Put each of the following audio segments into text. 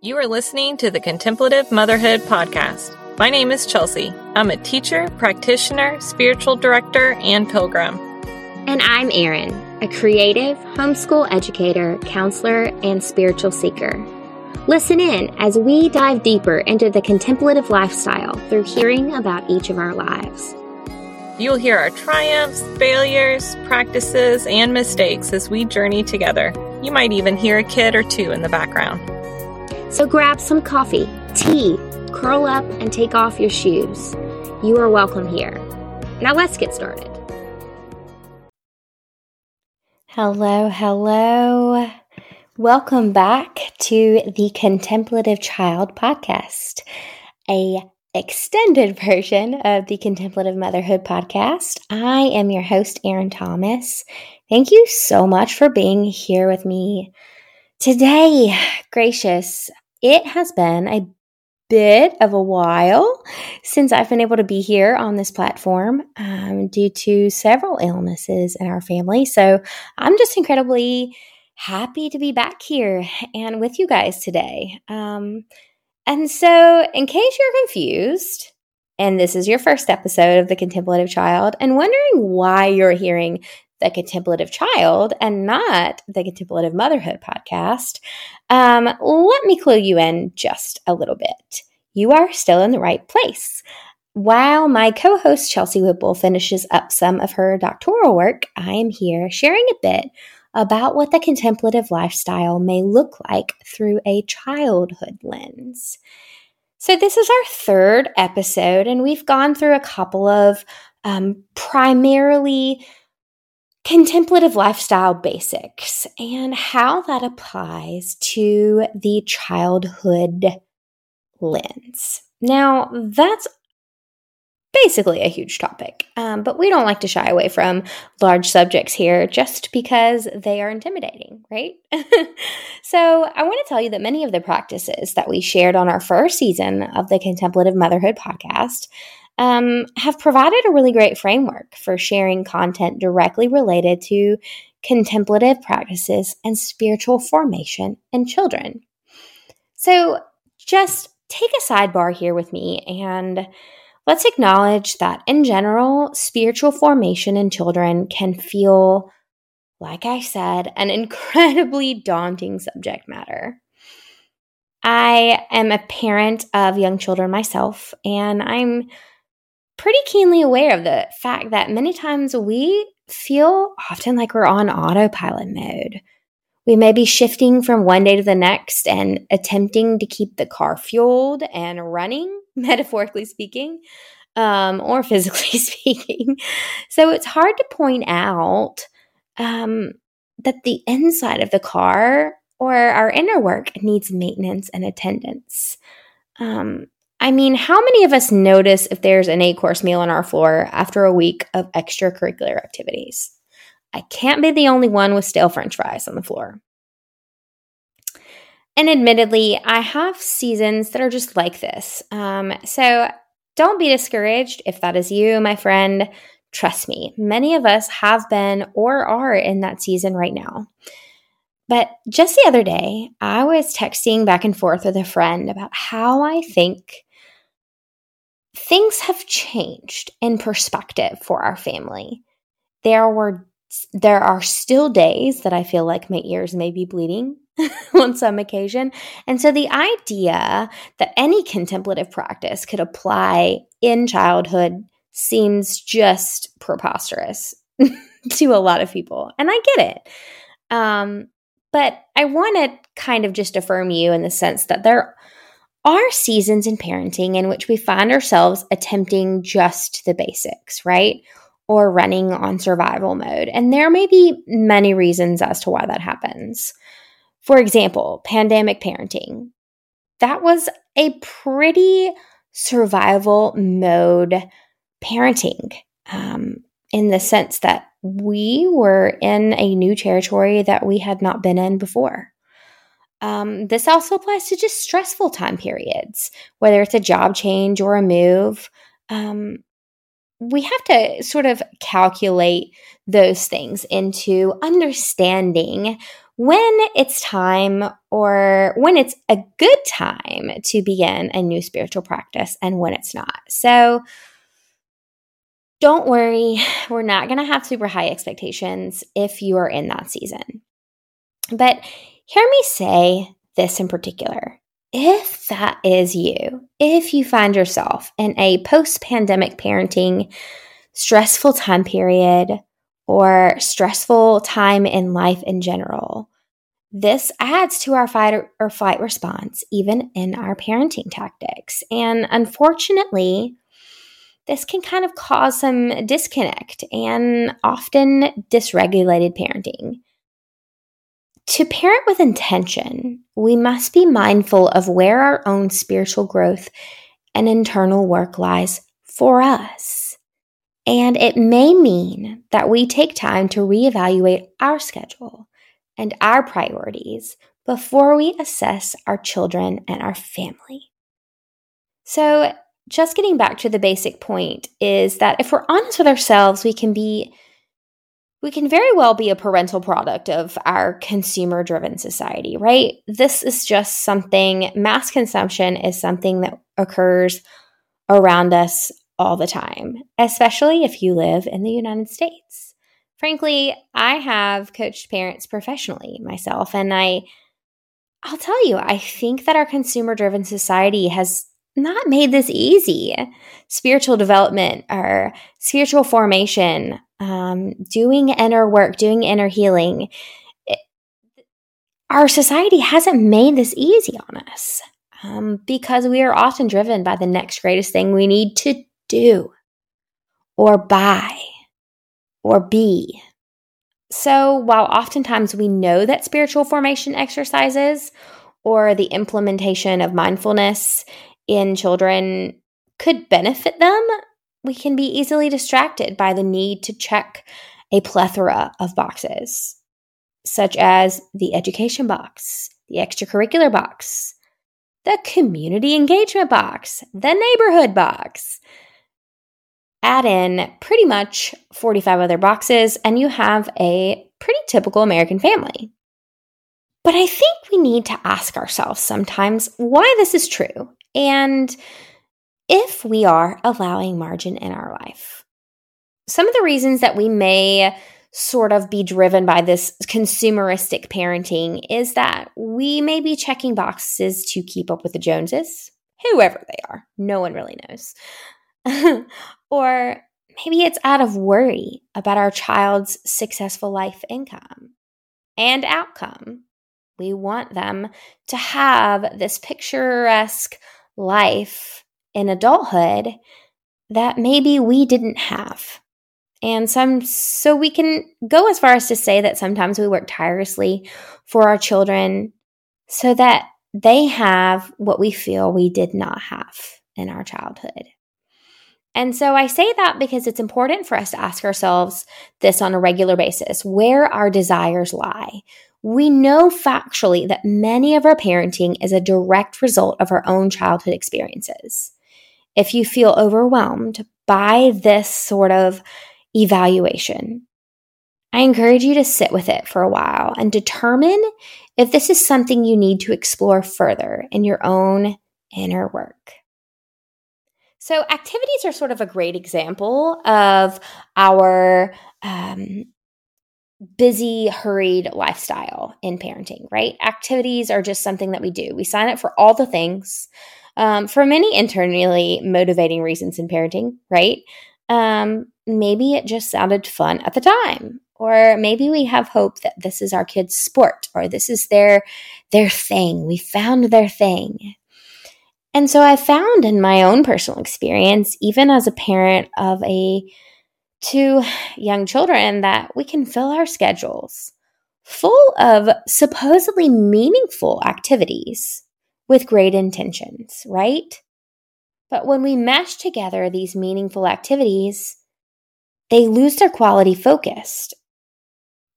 You are listening to the Contemplative Motherhood Podcast. My name is Chelsea. I'm a teacher, practitioner, spiritual director, and pilgrim. And I'm Erin, a creative, homeschool educator, counselor, and spiritual seeker. Listen in as we dive deeper into the contemplative lifestyle through hearing about each of our lives. You'll hear our triumphs, failures, practices, and mistakes as we journey together. You might even hear a kid or two in the background. So grab some coffee, tea, curl up, and take off your shoes. You are welcome here. Now let's get started. Hello, hello. Welcome back to the Contemplative Child podcast, a extended version of the Contemplative Motherhood podcast. I am your host Erin Thomas. Thank you so much for being here with me Today, gracious, it has been a bit of a while since I've been able to be here on this platform um, due to several illnesses in our family. So I'm just incredibly happy to be back here and with you guys today. Um, and so, in case you're confused, and this is your first episode of The Contemplative Child, and wondering why you're hearing the Contemplative Child and not the Contemplative Motherhood podcast, um, let me clue you in just a little bit. You are still in the right place. While my co host Chelsea Whipple finishes up some of her doctoral work, I am here sharing a bit about what the contemplative lifestyle may look like through a childhood lens. So, this is our third episode, and we've gone through a couple of um, primarily contemplative lifestyle basics and how that applies to the childhood lens. Now, that's basically a huge topic, um, but we don't like to shy away from large subjects here just because they are intimidating, right? so, I want to tell you that many of the practices that we shared on our first season of the Contemplative Motherhood podcast um, have provided a really great framework for sharing content directly related to contemplative practices and spiritual formation in children. So, just take a sidebar here with me and let's acknowledge that in general, spiritual formation in children can feel, like I said, an incredibly daunting subject matter. I am a parent of young children myself, and I'm pretty keenly aware of the fact that many times we feel often like we're on autopilot mode. We may be shifting from one day to the next and attempting to keep the car fueled and running, metaphorically speaking, um, or physically speaking. So it's hard to point out um, that the inside of the car or our inner work needs maintenance and attendance. Um, I mean, how many of us notice if there's an eight course meal on our floor after a week of extracurricular activities? I can't be the only one with stale french fries on the floor. And admittedly, I have seasons that are just like this. Um, so don't be discouraged if that is you, my friend. Trust me, many of us have been or are in that season right now. But just the other day, I was texting back and forth with a friend about how I think things have changed in perspective for our family. There were there are still days that I feel like my ears may be bleeding on some occasion. And so the idea that any contemplative practice could apply in childhood seems just preposterous to a lot of people. And I get it. Um, but I want to kind of just affirm you in the sense that there are seasons in parenting in which we find ourselves attempting just the basics, right? Or running on survival mode. And there may be many reasons as to why that happens. For example, pandemic parenting. That was a pretty survival mode parenting um, in the sense that we were in a new territory that we had not been in before. Um, this also applies to just stressful time periods, whether it's a job change or a move. Um, we have to sort of calculate those things into understanding when it's time or when it's a good time to begin a new spiritual practice and when it's not. So don't worry, we're not going to have super high expectations if you are in that season. But hear me say this in particular. If that is you, if you find yourself in a post pandemic parenting stressful time period or stressful time in life in general, this adds to our fight or flight response, even in our parenting tactics. And unfortunately, this can kind of cause some disconnect and often dysregulated parenting. To parent with intention, we must be mindful of where our own spiritual growth and internal work lies for us. And it may mean that we take time to reevaluate our schedule and our priorities before we assess our children and our family. So, just getting back to the basic point is that if we're honest with ourselves, we can be we can very well be a parental product of our consumer driven society, right? This is just something, mass consumption is something that occurs around us all the time, especially if you live in the United States frankly, I have coached parents professionally myself, and I I'll tell you, I think that our consumer driven society has not made this easy. Spiritual development or spiritual formation, um, doing inner work, doing inner healing. It, our society hasn't made this easy on us um, because we are often driven by the next greatest thing we need to do or buy or be. So, while oftentimes we know that spiritual formation exercises or the implementation of mindfulness in children could benefit them, we can be easily distracted by the need to check a plethora of boxes, such as the education box, the extracurricular box, the community engagement box, the neighborhood box, add in pretty much 45 other boxes, and you have a pretty typical American family. But I think we need to ask ourselves sometimes why this is true and if we are allowing margin in our life. Some of the reasons that we may sort of be driven by this consumeristic parenting is that we may be checking boxes to keep up with the Joneses, whoever they are. No one really knows. or maybe it's out of worry about our child's successful life income and outcome. We want them to have this picturesque life in adulthood that maybe we didn't have. And some, so we can go as far as to say that sometimes we work tirelessly for our children so that they have what we feel we did not have in our childhood. And so I say that because it's important for us to ask ourselves this on a regular basis where our desires lie. We know factually that many of our parenting is a direct result of our own childhood experiences. If you feel overwhelmed by this sort of evaluation, I encourage you to sit with it for a while and determine if this is something you need to explore further in your own inner work. So, activities are sort of a great example of our um, busy, hurried lifestyle in parenting, right? Activities are just something that we do. We sign up for all the things um, for many internally motivating reasons in parenting, right? Um, maybe it just sounded fun at the time. Or maybe we have hope that this is our kids sport or this is their their thing. We found their thing. And so I found in my own personal experience, even as a parent of a two young children, that we can fill our schedules full of supposedly meaningful activities with great intentions, right? But when we mesh together these meaningful activities, they lose their quality focused.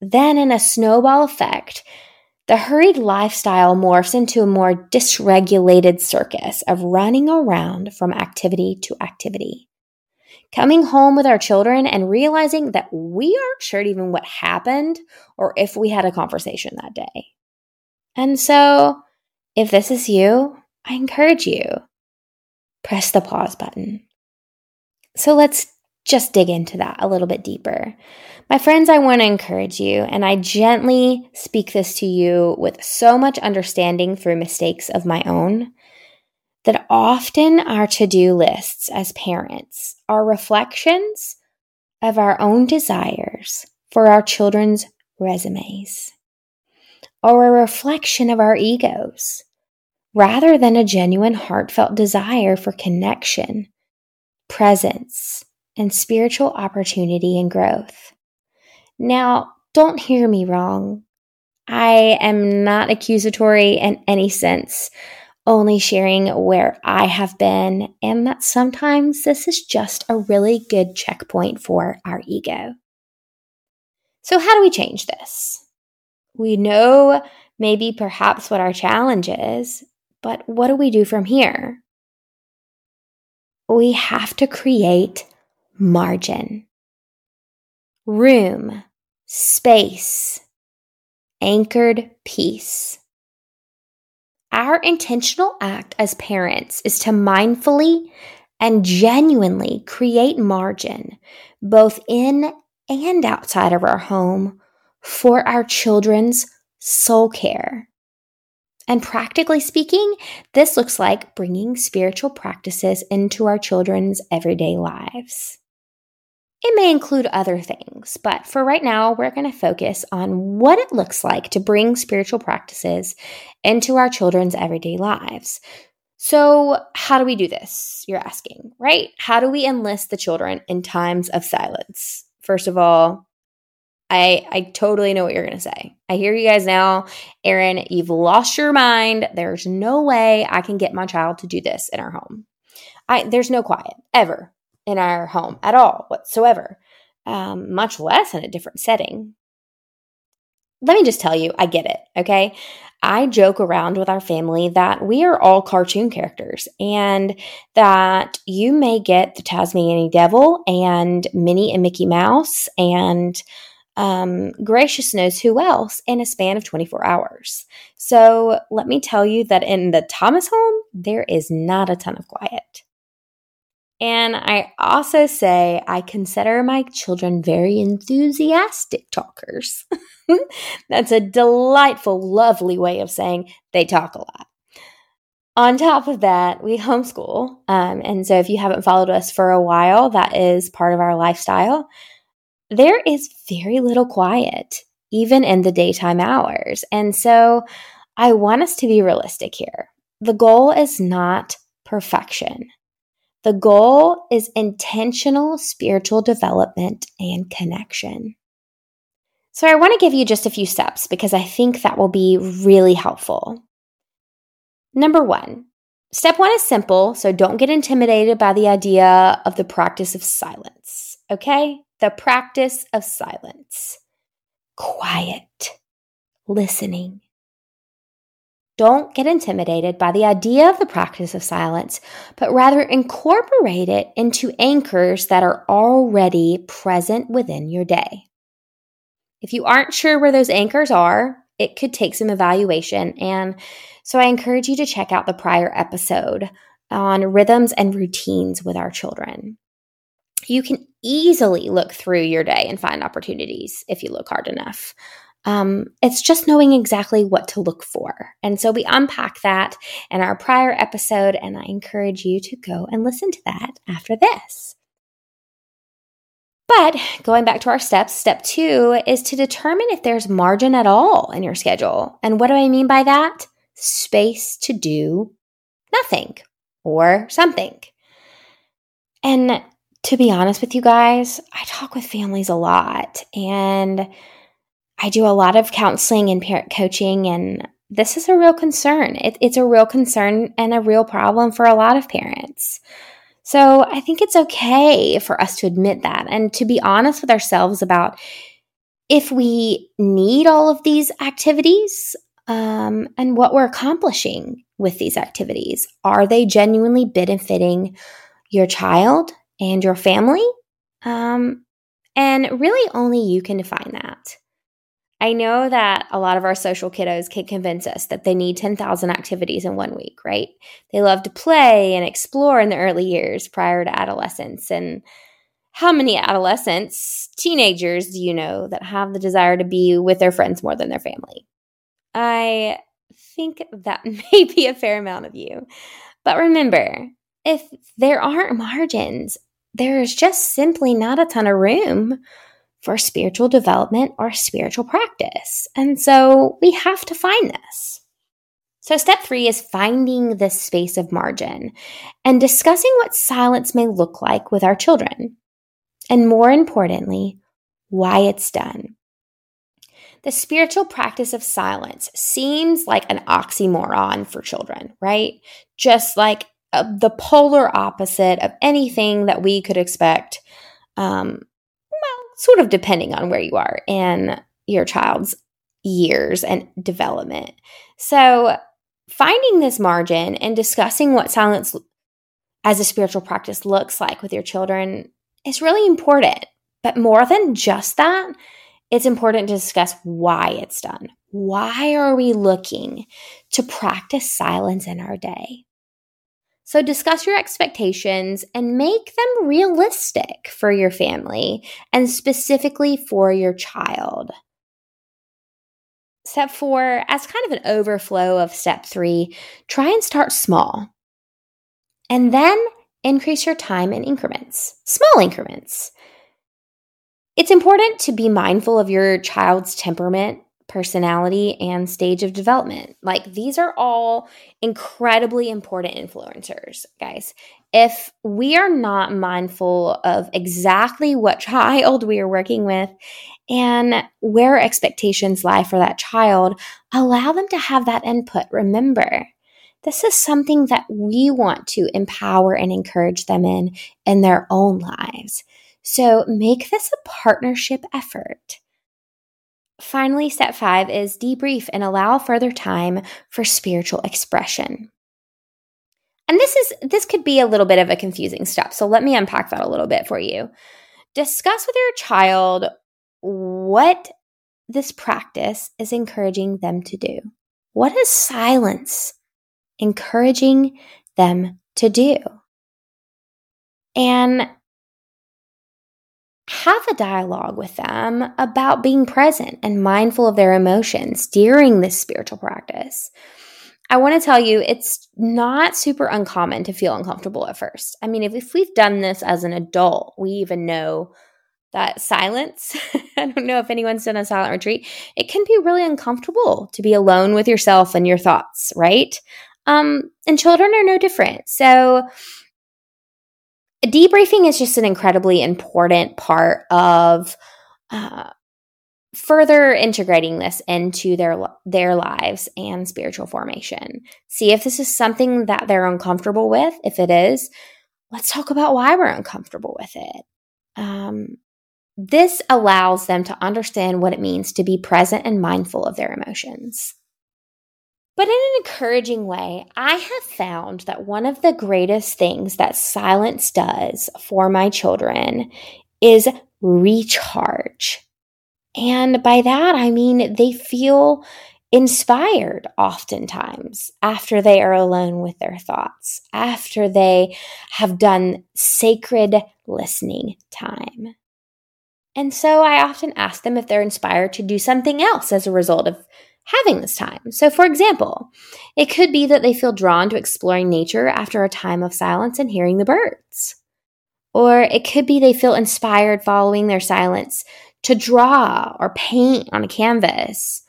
Then, in a snowball effect, the hurried lifestyle morphs into a more dysregulated circus of running around from activity to activity, coming home with our children and realizing that we aren't sure even what happened or if we had a conversation that day. And so, if this is you, I encourage you press the pause button. So let's just dig into that a little bit deeper. My friends, I want to encourage you, and I gently speak this to you with so much understanding through mistakes of my own that often our to do lists as parents are reflections of our own desires for our children's resumes or a reflection of our egos rather than a genuine heartfelt desire for connection, presence, and spiritual opportunity and growth. Now, don't hear me wrong. I am not accusatory in any sense only sharing where I have been, and that sometimes this is just a really good checkpoint for our ego. So, how do we change this? We know maybe perhaps what our challenge is, but what do we do from here? We have to create margin, room, space, anchored peace. Our intentional act as parents is to mindfully and genuinely create margin, both in and outside of our home, for our children's soul care. And practically speaking, this looks like bringing spiritual practices into our children's everyday lives. It may include other things, but for right now, we're going to focus on what it looks like to bring spiritual practices into our children's everyday lives. So, how do we do this? You're asking, right? How do we enlist the children in times of silence? First of all, I I totally know what you're going to say. I hear you guys now. Erin, you've lost your mind. There's no way I can get my child to do this in our home. I there's no quiet ever in our home at all whatsoever, um, much less in a different setting. Let me just tell you, I get it, okay? I joke around with our family that we are all cartoon characters and that you may get the Tasmanian devil and Minnie and Mickey Mouse and um, gracious knows who else in a span of 24 hours. So let me tell you that in the Thomas home, there is not a ton of quiet. And I also say I consider my children very enthusiastic talkers. That's a delightful, lovely way of saying they talk a lot. On top of that, we homeschool. Um, and so if you haven't followed us for a while, that is part of our lifestyle. There is very little quiet, even in the daytime hours. And so I want us to be realistic here. The goal is not perfection. The goal is intentional spiritual development and connection. So, I want to give you just a few steps because I think that will be really helpful. Number one, step one is simple, so don't get intimidated by the idea of the practice of silence, okay? The practice of silence. Quiet, listening, don't get intimidated by the idea of the practice of silence, but rather incorporate it into anchors that are already present within your day. If you aren't sure where those anchors are, it could take some evaluation. And so I encourage you to check out the prior episode on rhythms and routines with our children. You can easily look through your day and find opportunities if you look hard enough. Um, it's just knowing exactly what to look for. And so we unpack that in our prior episode, and I encourage you to go and listen to that after this. But going back to our steps, step two is to determine if there's margin at all in your schedule. And what do I mean by that? Space to do nothing or something. And to be honest with you guys, I talk with families a lot and I do a lot of counseling and parent coaching, and this is a real concern. It, it's a real concern and a real problem for a lot of parents. So I think it's okay for us to admit that and to be honest with ourselves about if we need all of these activities um, and what we're accomplishing with these activities. Are they genuinely benefiting your child and your family. Um, and really, only you can define that. I know that a lot of our social kiddos can convince us that they need 10,000 activities in one week, right? They love to play and explore in the early years prior to adolescence. And how many adolescents, teenagers do you know that have the desire to be with their friends more than their family? I think that may be a fair amount of you. But remember, if there aren't margins, there is just simply not a ton of room for spiritual development or spiritual practice. And so we have to find this. So, step three is finding this space of margin and discussing what silence may look like with our children. And more importantly, why it's done. The spiritual practice of silence seems like an oxymoron for children, right? Just like uh, the polar opposite of anything that we could expect um, sort of depending on where you are in your child's years and development. So, finding this margin and discussing what silence as a spiritual practice looks like with your children is really important. But more than just that, it's important to discuss why it's done. Why are we looking to practice silence in our day? So discuss your expectations and make them realistic for your family and specifically for your child. Step four, as kind of an overflow of step three, try and start small. And then increase your time in increments, small increments. It's important to be mindful of your child's temperament personality, and stage of development. Like these are all incredibly important influencers, guys. If we are not mindful of exactly what child we are working with and where expectations lie for that child, allow them to have that input. Remember, this is something that we want to empower and encourage them in in their own lives. So make this a partnership effort. Finally, step five is debrief and allow further time for spiritual expression. And this is this could be a little bit of a confusing step. So let me unpack that a little bit for you. Discuss with your child what this practice is encouraging them to do. What is silence encouraging them to do? And have a dialogue with them about being present and mindful of their emotions during this spiritual practice. I want to tell you, it's not super uncommon to feel uncomfortable at first. I mean, if, if we've done this as an adult, we even know that silence, I don't know if anyone's done a silent retreat, it can be really uncomfortable to be alone with yourself and your thoughts, right? Um, and children are no different. So, debriefing is just an incredibly important part of uh, further integrating this into their their lives and spiritual formation. See if this is something that they're uncomfortable with. If it is, let's talk about why we're uncomfortable with it. Um, this allows them to understand what it means to be present and mindful of their emotions. But in an encouraging way, I have found that one of the greatest things that silence does for my children is recharge. And by that, I mean they feel inspired oftentimes after they are alone with their thoughts, after they have done sacred listening time. And so I often ask them if they're inspired to do something else as a result of having this time. So, for example, it could be that they feel drawn to exploring nature after a time of silence and hearing the birds. Or it could be they feel inspired following their silence to draw or paint on a canvas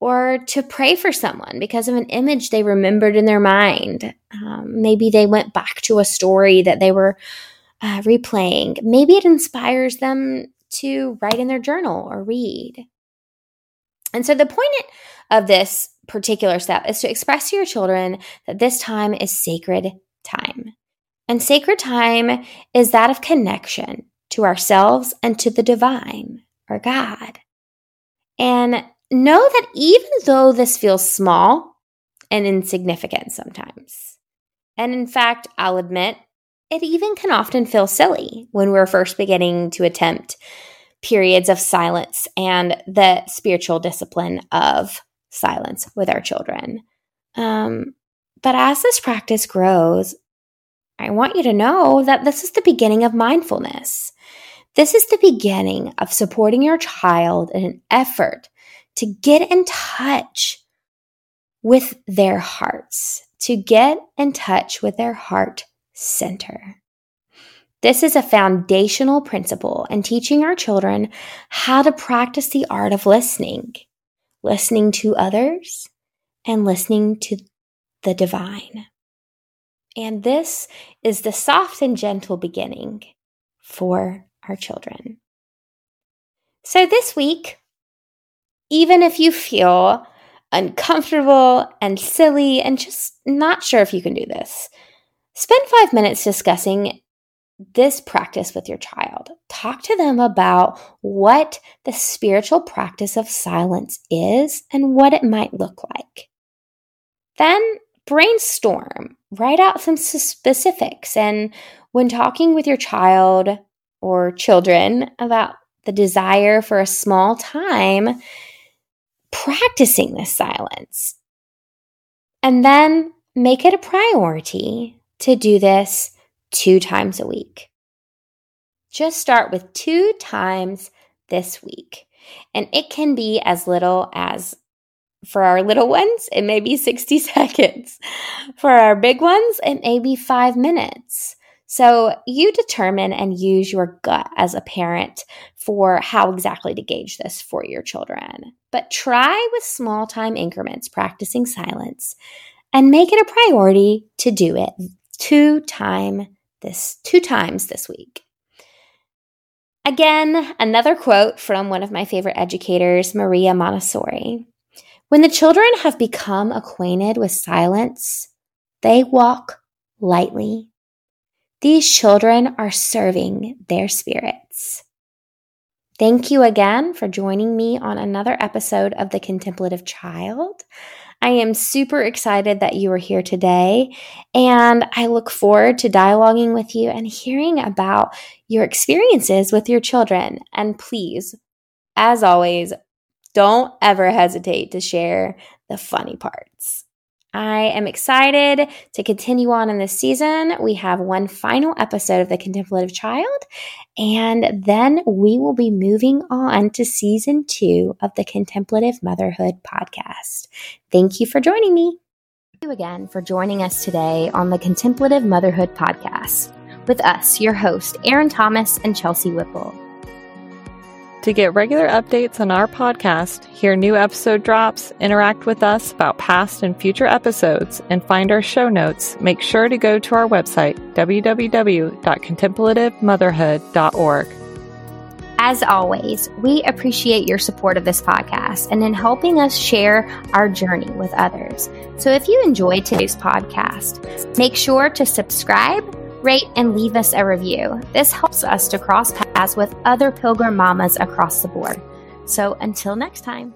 or to pray for someone because of an image they remembered in their mind. Um, maybe they went back to a story that they were uh, replaying. Maybe it inspires them to write in their journal or read. And so the point of this particular step is to express to your children that this time is sacred time. And sacred time is that of connection to ourselves and to the divine or God. And know that even though this feels small and insignificant sometimes, and in fact, I'll admit it even can often feel silly when we're first beginning to attempt periods of silence and the spiritual discipline of silence with our children. Um, but as this practice grows, I want you to know that this is the beginning of mindfulness. This is the beginning of supporting your child in an effort to get in touch with their hearts, to get in touch with their heart center. This is a foundational principle in teaching our children how to practice the art of listening, listening to others and listening to the divine. And this is the soft and gentle beginning for our children. So this week, even if you feel uncomfortable and silly and just not sure if you can do this, spend five minutes discussing this practice with your child. Talk to them about what the spiritual practice of silence is and what it might look like. Then brainstorm, write out some specifics. And when talking with your child or children about the desire for a small time, practicing this silence. And then make it a priority to do this two times a week. Just start with two times this week. And it can be as little as for our little ones, it may be 60 seconds. For our big ones, it may be five minutes. So you determine and use your gut as a parent for how exactly to gauge this for your children. But try with small time increments, practicing silence, and make it a priority to do it two time this two times this week. Again, another quote from one of my favorite educators, Maria Montessori. When the children have become acquainted with silence, they walk lightly. These children are serving their spirits. Thank you again for joining me on another episode of The Contemplative Child. I am super excited that you are here today, and I look forward to dialoguing with you and hearing about your experiences with your children. And please, as always, don't ever hesitate to share the funny parts. I am excited to continue on in this season. We have one final episode of The Contemplative Child, and then we will be moving on to season two of the Contemplative Motherhood podcast. Thank you for joining me. Thank you again for joining us today on the Contemplative Motherhood podcast with us, your host, Erin Thomas and Chelsea Whipple. To get regular updates on our podcast, hear new episode drops, interact with us about past and future episodes, and find our show notes, make sure to go to our website, www.contemplativemotherhood.org. As always, we appreciate your support of this podcast and in helping us share our journey with others. So if you enjoyed today's podcast, make sure to subscribe rate, and leave us a review. This helps us to cross paths with other pilgrim mamas across the board. So until next time.